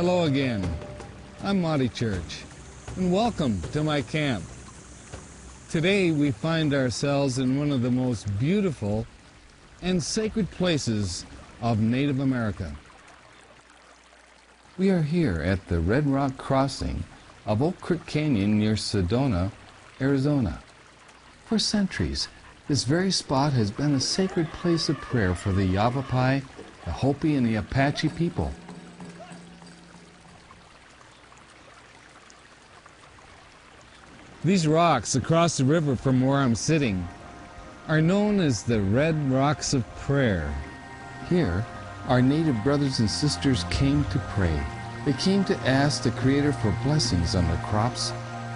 Hello again. I'm Monte Church, and welcome to my camp. Today we find ourselves in one of the most beautiful and sacred places of Native America. We are here at the Red Rock Crossing of Oak Creek Canyon near Sedona, Arizona. For centuries, this very spot has been a sacred place of prayer for the Yavapai, the Hopi, and the Apache people. These rocks across the river from where I'm sitting are known as the Red Rocks of Prayer. Here, our native brothers and sisters came to pray. They came to ask the Creator for blessings on their crops,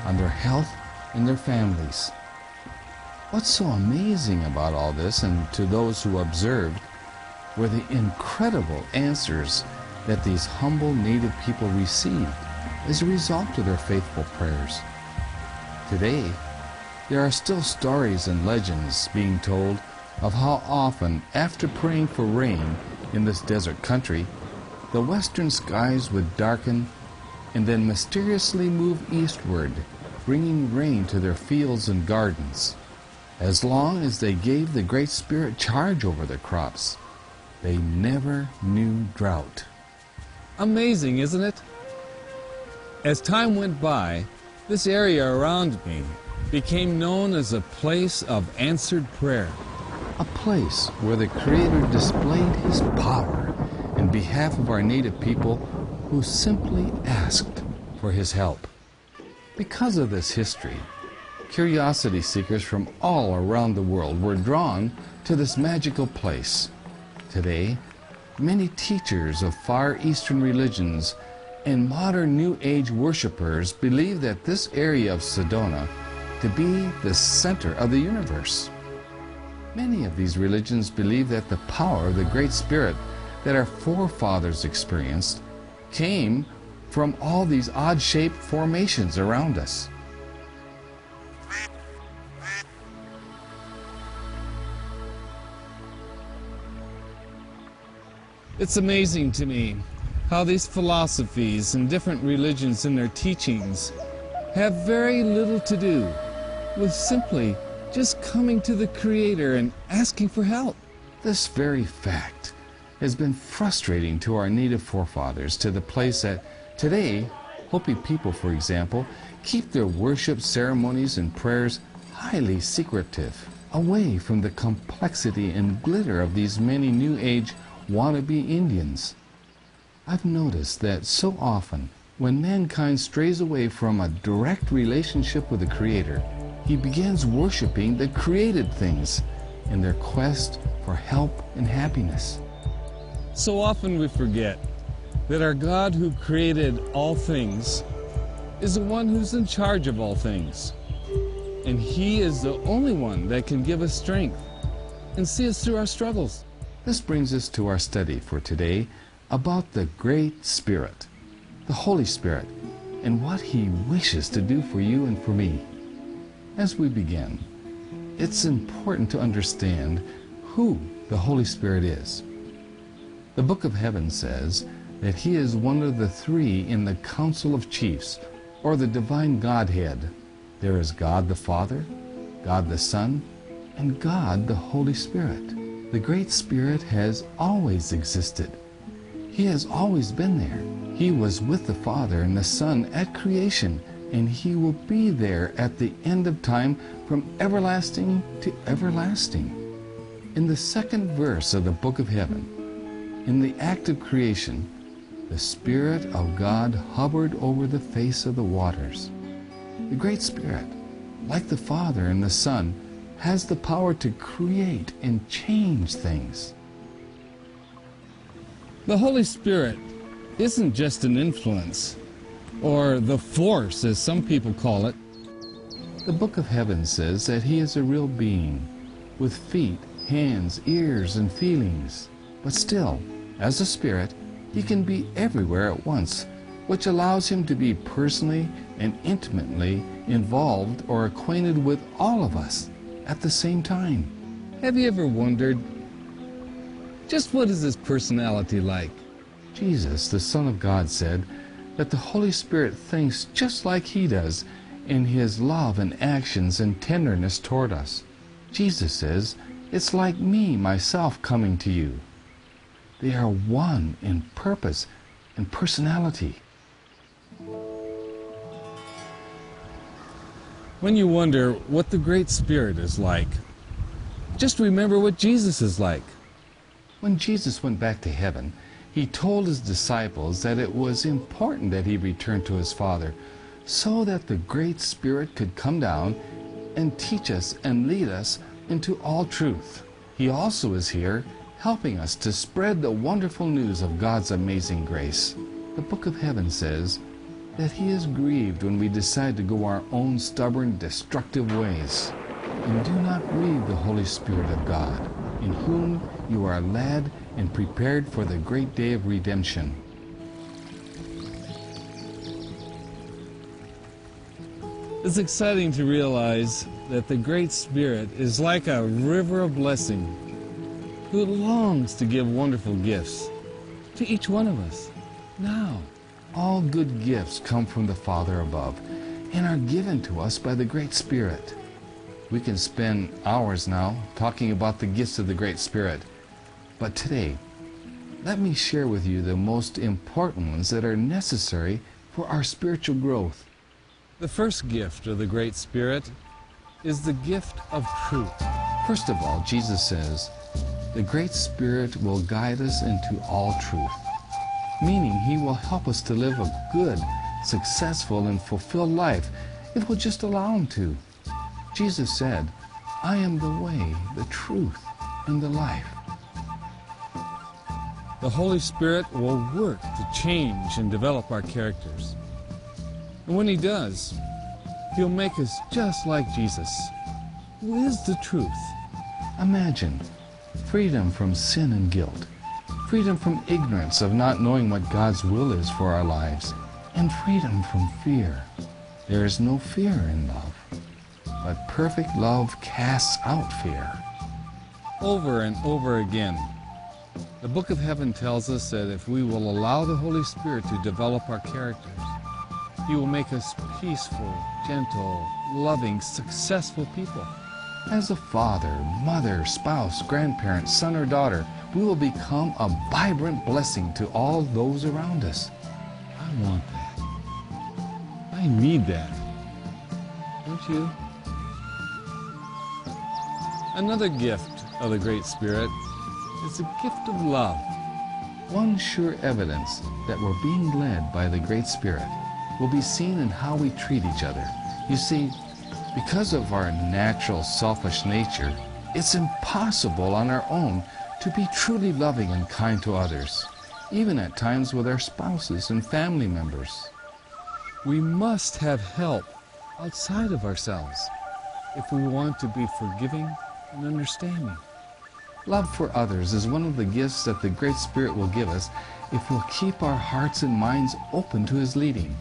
on their health, and their families. What's so amazing about all this, and to those who observed, were the incredible answers that these humble native people received as a result of their faithful prayers. Today, there are still stories and legends being told of how often, after praying for rain in this desert country, the western skies would darken and then mysteriously move eastward, bringing rain to their fields and gardens. As long as they gave the Great Spirit charge over their crops, they never knew drought. Amazing, isn't it? As time went by, this area around me became known as a place of answered prayer. A place where the Creator displayed His power in behalf of our native people who simply asked for His help. Because of this history, curiosity seekers from all around the world were drawn to this magical place. Today, many teachers of Far Eastern religions and modern New Age worshippers believe that this area of Sedona to be the center of the universe. Many of these religions believe that the power of the Great Spirit that our forefathers experienced came from all these odd shaped formations around us. It's amazing to me how these philosophies and different religions and their teachings have very little to do with simply just coming to the Creator and asking for help. This very fact has been frustrating to our native forefathers to the place that today, Hopi people, for example, keep their worship ceremonies and prayers highly secretive, away from the complexity and glitter of these many New Age wannabe Indians. I've noticed that so often, when mankind strays away from a direct relationship with the Creator, he begins worshiping the created things in their quest for help and happiness. So often we forget that our God who created all things is the one who's in charge of all things. And He is the only one that can give us strength and see us through our struggles. This brings us to our study for today about the Great Spirit, the Holy Spirit, and what He wishes to do for you and for me. As we begin, it's important to understand who the Holy Spirit is. The Book of Heaven says that He is one of the three in the Council of Chiefs, or the Divine Godhead. There is God the Father, God the Son, and God the Holy Spirit. The Great Spirit has always existed. He has always been there. He was with the Father and the Son at creation, and He will be there at the end of time from everlasting to everlasting. In the second verse of the Book of Heaven, in the act of creation, the Spirit of God hovered over the face of the waters. The Great Spirit, like the Father and the Son, has the power to create and change things. The Holy Spirit isn't just an influence, or the force, as some people call it. The Book of Heaven says that He is a real being, with feet, hands, ears, and feelings. But still, as a spirit, He can be everywhere at once, which allows Him to be personally and intimately involved or acquainted with all of us at the same time. Have you ever wondered just what is his personality like? Jesus, the Son of God, said that the Holy Spirit thinks just like He does in His love and actions and tenderness toward us. Jesus says, It's like me, myself, coming to you. They are one in purpose and personality. When you wonder what the Great Spirit is like, just remember what Jesus is like. When Jesus went back to heaven, he told his disciples that it was important that he return to his Father so that the Great Spirit could come down and teach us and lead us into all truth. He also is here helping us to spread the wonderful news of God's amazing grace. The Book of Heaven says, that he is grieved when we decide to go our own stubborn, destructive ways. And do not grieve the Holy Spirit of God, in whom you are led and prepared for the great day of redemption. It's exciting to realize that the Great Spirit is like a river of blessing who longs to give wonderful gifts to each one of us now. All good gifts come from the Father above and are given to us by the Great Spirit. We can spend hours now talking about the gifts of the Great Spirit, but today, let me share with you the most important ones that are necessary for our spiritual growth. The first gift of the Great Spirit is the gift of truth. First of all, Jesus says, the Great Spirit will guide us into all truth meaning He will help us to live a good, successful, and fulfilled life if we'll just allow Him to. Jesus said, I am the way, the truth, and the life. The Holy Spirit will work to change and develop our characters. And when He does, He'll make us just like Jesus, who is the truth. Imagine freedom from sin and guilt freedom from ignorance of not knowing what God's will is for our lives, and freedom from fear. There is no fear in love, but perfect love casts out fear. Over and over again, the Book of Heaven tells us that if we will allow the Holy Spirit to develop our characters, He will make us peaceful, gentle, loving, successful people. As a father, mother, spouse, grandparent, son, or daughter, we will become a vibrant blessing to all those around us. I want that. I need that. Don't you? Another gift of the Great Spirit is the gift of love. One sure evidence that we're being led by the Great Spirit will be seen in how we treat each other. You see, because of our natural selfish nature, it's impossible on our own to be truly loving and kind to others, even at times with our spouses and family members. We must have help outside of ourselves if we want to be forgiving and understanding. Love for others is one of the gifts that the Great Spirit will give us if we'll keep our hearts and minds open to His leading.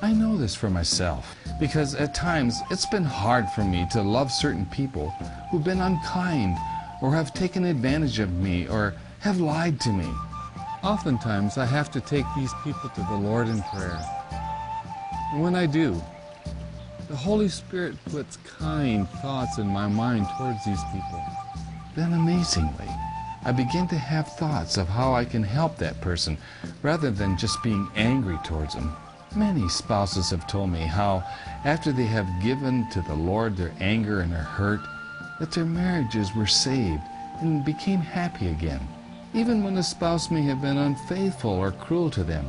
I know this for myself because at times it's been hard for me to love certain people who've been unkind or have taken advantage of me or have lied to me. Oftentimes I have to take these people to the Lord in prayer. And when I do, the Holy Spirit puts kind thoughts in my mind towards these people. Then amazingly, I begin to have thoughts of how I can help that person rather than just being angry towards them. Many spouses have told me how, after they have given to the Lord their anger and their hurt, that their marriages were saved and became happy again, even when the spouse may have been unfaithful or cruel to them.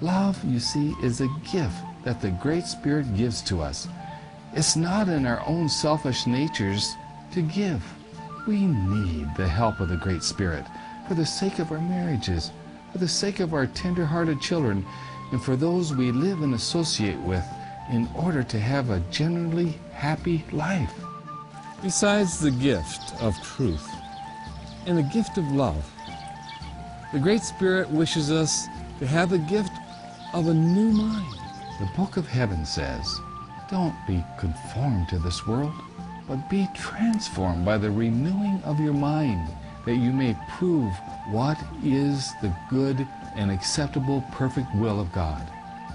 Love, you see, is a gift that the Great Spirit gives to us. It's not in our own selfish natures to give. We need the help of the Great Spirit for the sake of our marriages, for the sake of our tender-hearted children, and for those we live and associate with in order to have a generally happy life. Besides the gift of truth and the gift of love, the Great Spirit wishes us to have the gift of a new mind. The Book of Heaven says, Don't be conformed to this world, but be transformed by the renewing of your mind, that you may prove what is the good and acceptable, perfect will of God.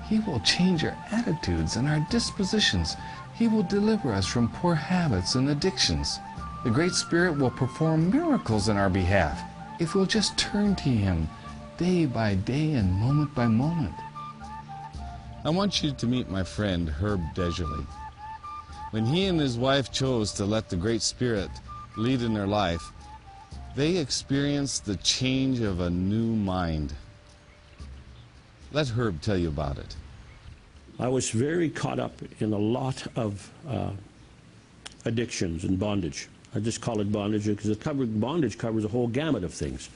He will change our attitudes and our dispositions. He will deliver us from poor habits and addictions. The Great Spirit will perform miracles in our behalf if we'll just turn to Him day by day and moment by moment. I want you to meet my friend Herb Dejerly. When he and his wife chose to let the Great Spirit lead in their life, they experienced the change of a new mind. Let Herb tell you about it. I was very caught up in a lot of uh, addictions and bondage. I just call it bondage because the cover, bondage covers a whole gamut of things,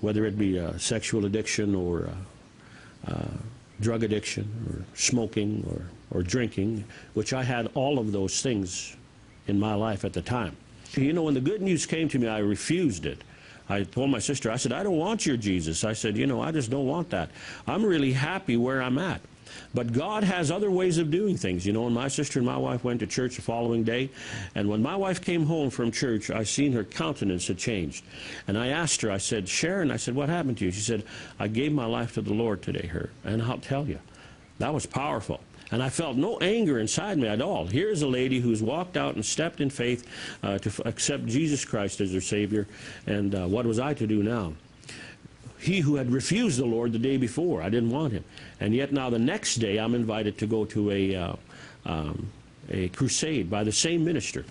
whether it be uh, sexual addiction or uh, uh, drug addiction or smoking or, or drinking, which I had all of those things in my life at the time. You know, when the good news came to me, I refused it. I told my sister, I said, I don't want your Jesus. I said, you know, I just don't want that. I'm really happy where I'm at. But God has other ways of doing things. You know, and my sister and my wife went to church the following day, and when my wife came home from church, I seen her countenance had changed. And I asked her, I said, Sharon, I said, what happened to you? She said, I gave my life to the Lord today, her. And I'll tell you, that was powerful. And I felt no anger inside me at all. Here's a lady who's walked out and stepped in faith uh, to accept Jesus Christ as her Savior. And uh, what was I to do now? He who had refused the Lord the day before. I didn't want him. And yet now the next day I'm invited to go to a, uh, um, a crusade by the same minister.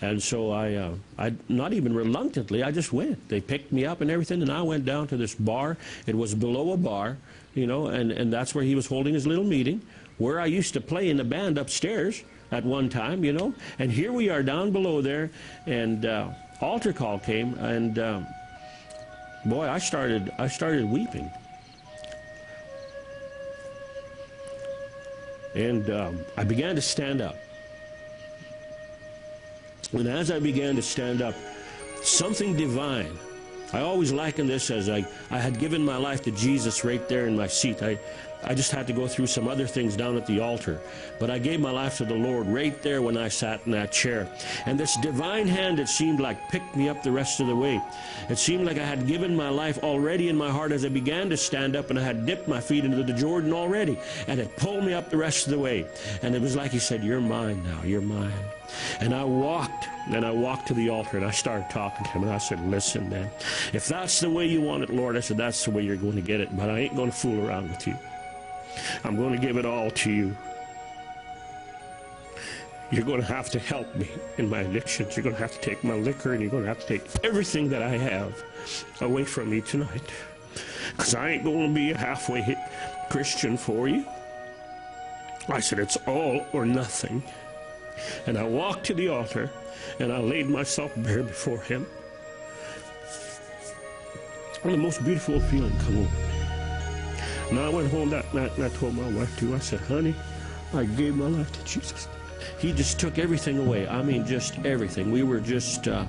And so I, uh, I, not even reluctantly, I just went. They picked me up and everything, and I went down to this bar. It was below a bar, you know, and, and that's where he was holding his little meeting, where I used to play in the band upstairs at one time, you know. And here we are down below there, and uh, altar call came, and um, boy, I started, I started weeping. And um, I began to stand up. And as I began to stand up, something divine, I always liken this as I, I had given my life to Jesus right there in my seat. I, I just had to go through some other things down at the altar. But I gave my life to the Lord right there when I sat in that chair. And this divine hand, it seemed like, picked me up the rest of the way. It seemed like I had given my life already in my heart as I began to stand up, and I had dipped my feet into the Jordan already. And it pulled me up the rest of the way. And it was like He said, You're mine now, you're mine. And I walked, and I walked to the altar, and I started talking to him, and I said, Listen, man, if that's the way you want it, Lord, I said, That's the way you're going to get it, but I ain't going to fool around with you. I'm going to give it all to you. You're going to have to help me in my addictions. You're going to have to take my liquor and you're going to have to take everything that I have away from me tonight. Because I ain't going to be a halfway Christian for you. I said, it's all or nothing. And I walked to the altar and I laid myself bare before him. And the most beautiful feeling come over me. And I went home that night and I told my wife too. I said, honey, I gave my life to Jesus. He just took everything away. I mean, just everything. We were just uh,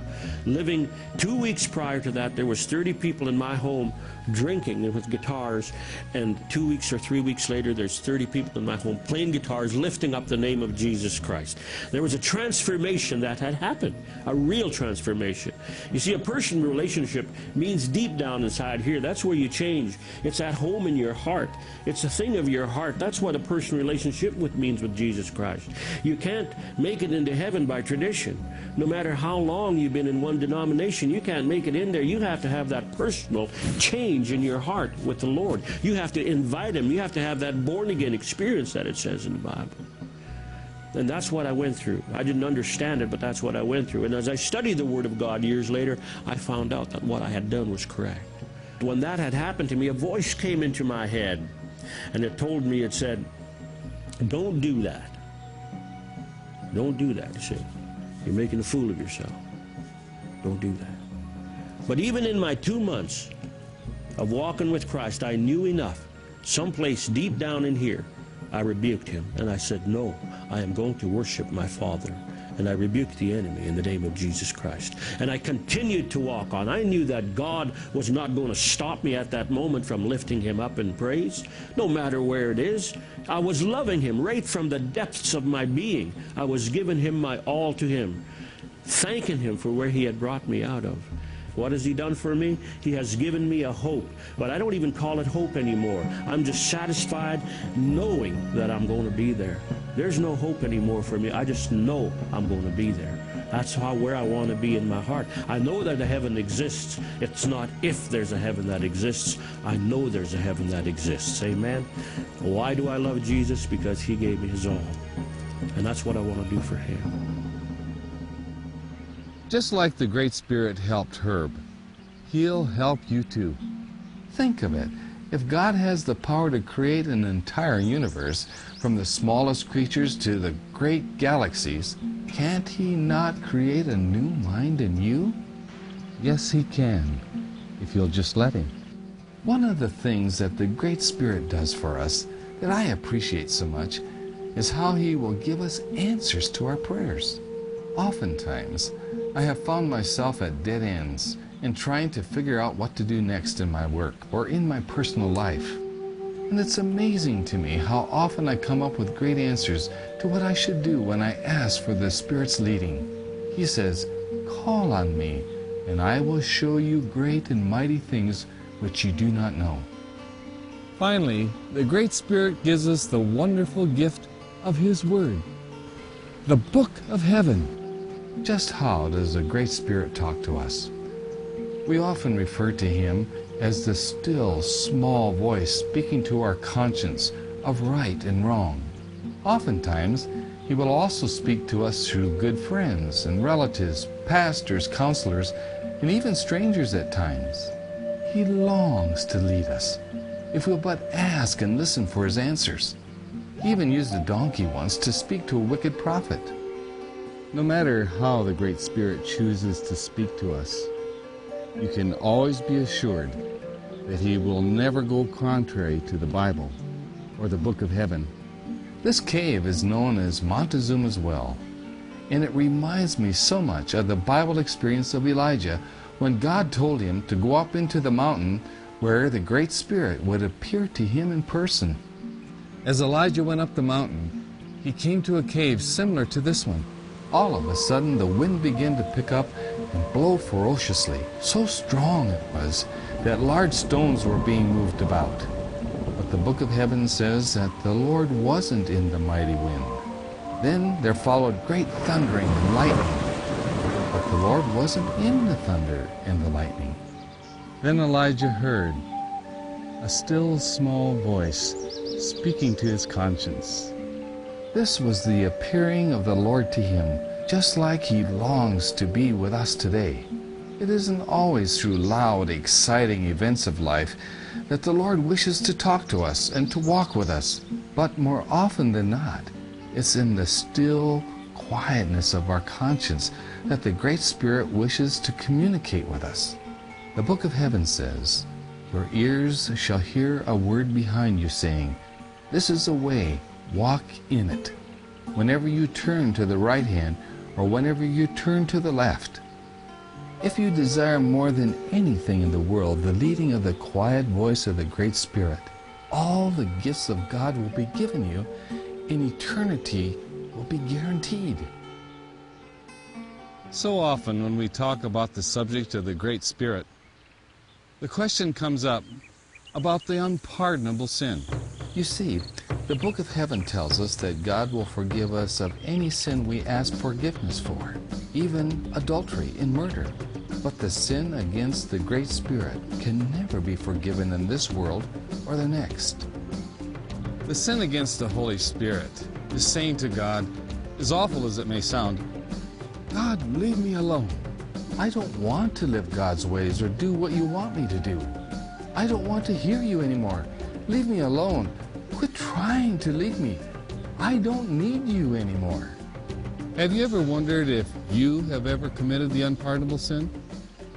living. Two weeks prior to that, there was 30 people in my home drinking with guitars, and two weeks or three weeks later, there's 30 people in my home playing guitars, lifting up the name of Jesus Christ. There was a transformation that had happened, a real transformation. You see, a person relationship means deep down inside here. That's where you change. It's at home in your heart. It's a thing of your heart. That's what a person relationship with means with Jesus Christ. You can't make it into heaven by tradition. No matter how long you've been in one denomination, you can't make it in there. You have to have that personal change in your heart with the Lord. You have to invite Him. You have to have that born again experience that it says in the Bible. And that's what I went through. I didn't understand it, but that's what I went through. And as I studied the Word of God years later, I found out that what I had done was correct. When that had happened to me, a voice came into my head, and it told me, it said, Don't do that. Don't do that, it said. You're making a fool of yourself. Don't do that. But even in my two months of walking with Christ, I knew enough. Someplace deep down in here, I rebuked him and I said, No, I am going to worship my Father. And I rebuked the enemy in the name of Jesus Christ. And I continued to walk on. I knew that God was not going to stop me at that moment from lifting him up in praise, no matter where it is. I was loving him right from the depths of my being. I was giving him my all to him, thanking him for where he had brought me out of. What has He done for me? He has given me a hope. But I don't even call it hope anymore. I'm just satisfied knowing that I'm going to be there. There's no hope anymore for me. I just know I'm going to be there. That's how where I want to be in my heart. I know that a heaven exists. It's not if there's a heaven that exists. I know there's a heaven that exists. Amen. Why do I love Jesus? Because he gave me his all. And that's what I want to do for him. Just like the Great Spirit helped Herb, He'll help you too. Think of it. If God has the power to create an entire universe, from the smallest creatures to the great galaxies, can't He not create a new mind in you? Yes, He can, if you'll just let Him. One of the things that the Great Spirit does for us that I appreciate so much is how He will give us answers to our prayers. Oftentimes, I have found myself at dead ends in trying to figure out what to do next in my work or in my personal life. And it's amazing to me how often I come up with great answers to what I should do when I ask for the Spirit's leading. He says, Call on me, and I will show you great and mighty things which you do not know. Finally, the Great Spirit gives us the wonderful gift of His Word, the Book of Heaven. Just how does the Great Spirit talk to us? We often refer to Him as the still, small voice speaking to our conscience of right and wrong. Oftentimes, He will also speak to us through good friends and relatives, pastors, counselors, and even strangers at times. He longs to lead us, if we'll but ask and listen for His answers. He even used a donkey once to speak to a wicked prophet. No matter how the Great Spirit chooses to speak to us, you can always be assured that he will never go contrary to the Bible or the Book of Heaven. This cave is known as Montezuma's Well, and it reminds me so much of the Bible experience of Elijah when God told him to go up into the mountain where the Great Spirit would appear to him in person. As Elijah went up the mountain, he came to a cave similar to this one. All of a sudden, the wind began to pick up blow ferociously. So strong it was that large stones were being moved about. But the book of heaven says that the Lord wasn't in the mighty wind. Then there followed great thundering and lightning. But the Lord wasn't in the thunder and the lightning. Then Elijah heard a still small voice speaking to his conscience. This was the appearing of the Lord to him, just like he longs to be with us today. It isn't always through loud, exciting events of life that the Lord wishes to talk to us and to walk with us, but more often than not, it's in the still quietness of our conscience that the Great Spirit wishes to communicate with us. The Book of Heaven says, Your ears shall hear a word behind you saying, This is the way, walk in it. Whenever you turn to the right hand, or whenever you turn to the left. If you desire more than anything in the world the leading of the quiet voice of the Great Spirit, all the gifts of God will be given you, and eternity will be guaranteed. So often, when we talk about the subject of the Great Spirit, the question comes up about the unpardonable sin. You see, the Book of Heaven tells us that God will forgive us of any sin we ask forgiveness for, even adultery and murder. But the sin against the Great Spirit can never be forgiven in this world or the next. The sin against the Holy Spirit is saying to God, as awful as it may sound, God, leave me alone. I don't want to live God's ways or do what you want me to do. I don't want to hear you anymore. Leave me alone. Quit trying to lead me. I don't need you anymore. Have you ever wondered if you have ever committed the unpardonable sin?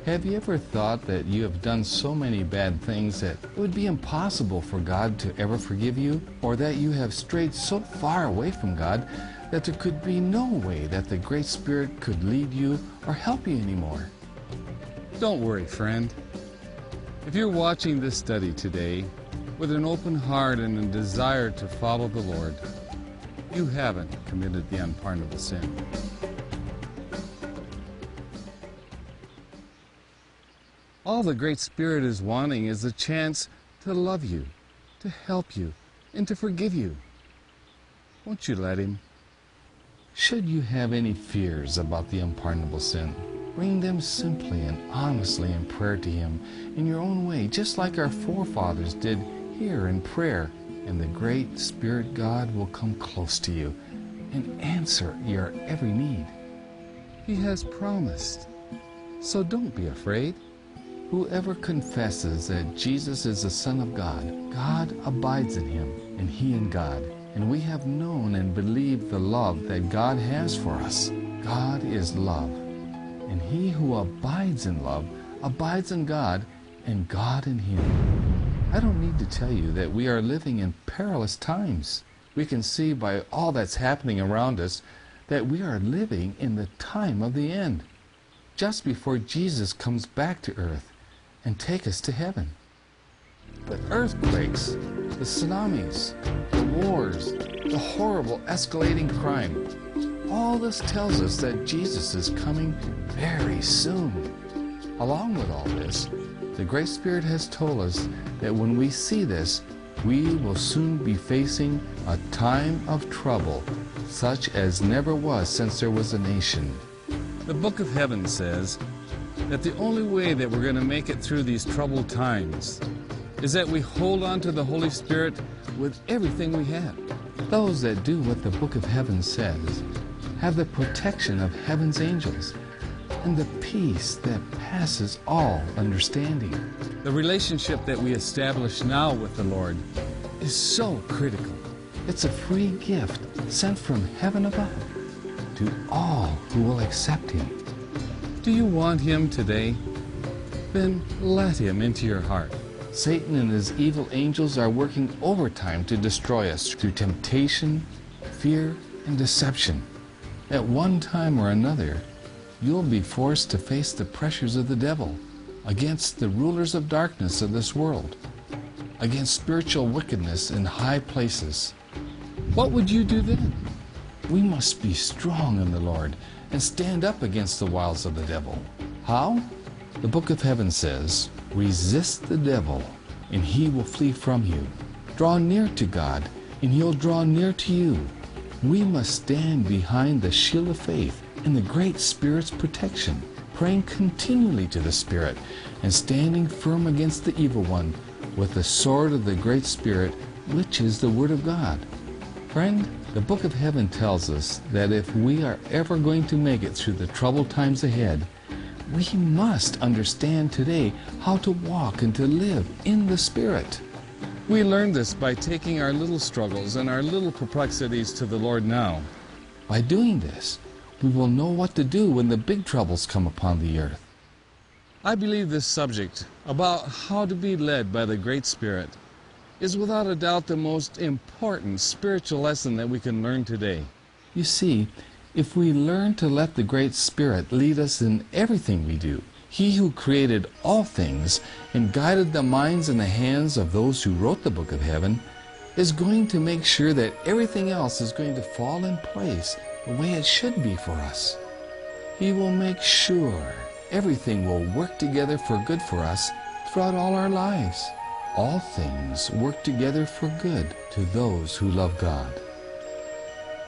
Have you ever thought that you have done so many bad things that it would be impossible for God to ever forgive you? Or that you have strayed so far away from God that there could be no way that the Great Spirit could lead you or help you anymore? Don't worry, friend. If you're watching this study today with an open heart and a desire to follow the Lord, you haven't committed the unpardonable sin. All the Great Spirit is wanting is a chance to love you, to help you, and to forgive you. Won't you let Him? Should you have any fears about the unpardonable sin, bring them simply and honestly in prayer to Him in your own way, just like our forefathers did here in prayer, and the great Spirit God will come close to you and answer your every need. He has promised. So don't be afraid. Whoever confesses that Jesus is the Son of God, God abides in him, and he in God. And we have known and believed the love that God has for us. God is love. And he who abides in love abides in God, and God in him. I don't need to tell you that we are living in perilous times. We can see by all that's happening around us that we are living in the time of the end, just before Jesus comes back to earth and take us to heaven. The earthquakes, the tsunamis, the wars, the horrible escalating crime, all this tells us that Jesus is coming very soon. Along with all this, the Great Spirit has told us that when we see this, we will soon be facing a time of trouble such as never was since there was a nation. The book of heaven says that the only way that we're going to make it through these troubled times is that we hold on to the Holy Spirit with everything we have. Those that do what the book of heaven says have the protection of heaven's angels and the peace that passes all understanding. The relationship that we establish now with the Lord is so critical. It's a free gift sent from heaven above to all who will accept Him. Do you want Him today? Then let Him into your heart. Satan and his evil angels are working overtime to destroy us through temptation, fear, and deception. At one time or another, you'll be forced to face the pressures of the devil against the rulers of darkness of this world, against spiritual wickedness in high places. What would you do then? We must be strong in the Lord and stand up against the wiles of the devil. How? The book of heaven says, Resist the devil, and he will flee from you. Draw near to God, and he'll draw near to you. We must stand behind the shield of faith and the great Spirit's protection, praying continually to the Spirit and standing firm against the evil one with the sword of the great Spirit, which is the Word of God. Friend, the book of heaven tells us that if we are ever going to make it through the troubled times ahead, we must understand today how to walk and to live in the Spirit. We learn this by taking our little struggles and our little perplexities to the Lord now. By doing this, we will know what to do when the big troubles come upon the earth. I believe this subject about how to be led by the Great Spirit is without a doubt the most important spiritual lesson that we can learn today. You see, if we learn to let the Great Spirit lead us in everything we do, He who created all things and guided the minds and the hands of those who wrote the book of heaven is going to make sure that everything else is going to fall in place the way it should be for us. He will make sure everything will work together for good for us throughout all our lives. All things work together for good to those who love God.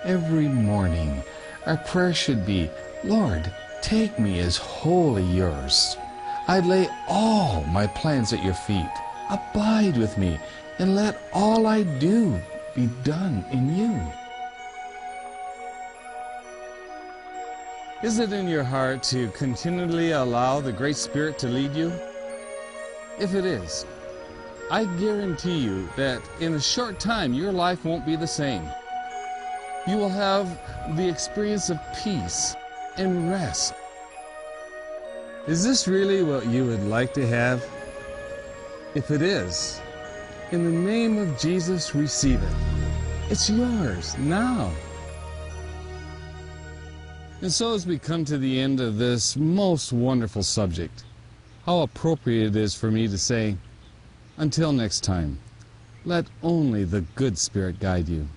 Every morning, our prayer should be, Lord, take me as wholly yours. I lay all my plans at your feet. Abide with me, and let all I do be done in you. Is it in your heart to continually allow the Great Spirit to lead you? If it is, I guarantee you that in a short time your life won't be the same. You will have the experience of peace and rest. Is this really what you would like to have? If it is, in the name of Jesus, receive it. It's yours now. And so, as we come to the end of this most wonderful subject, how appropriate it is for me to say, until next time, let only the good Spirit guide you.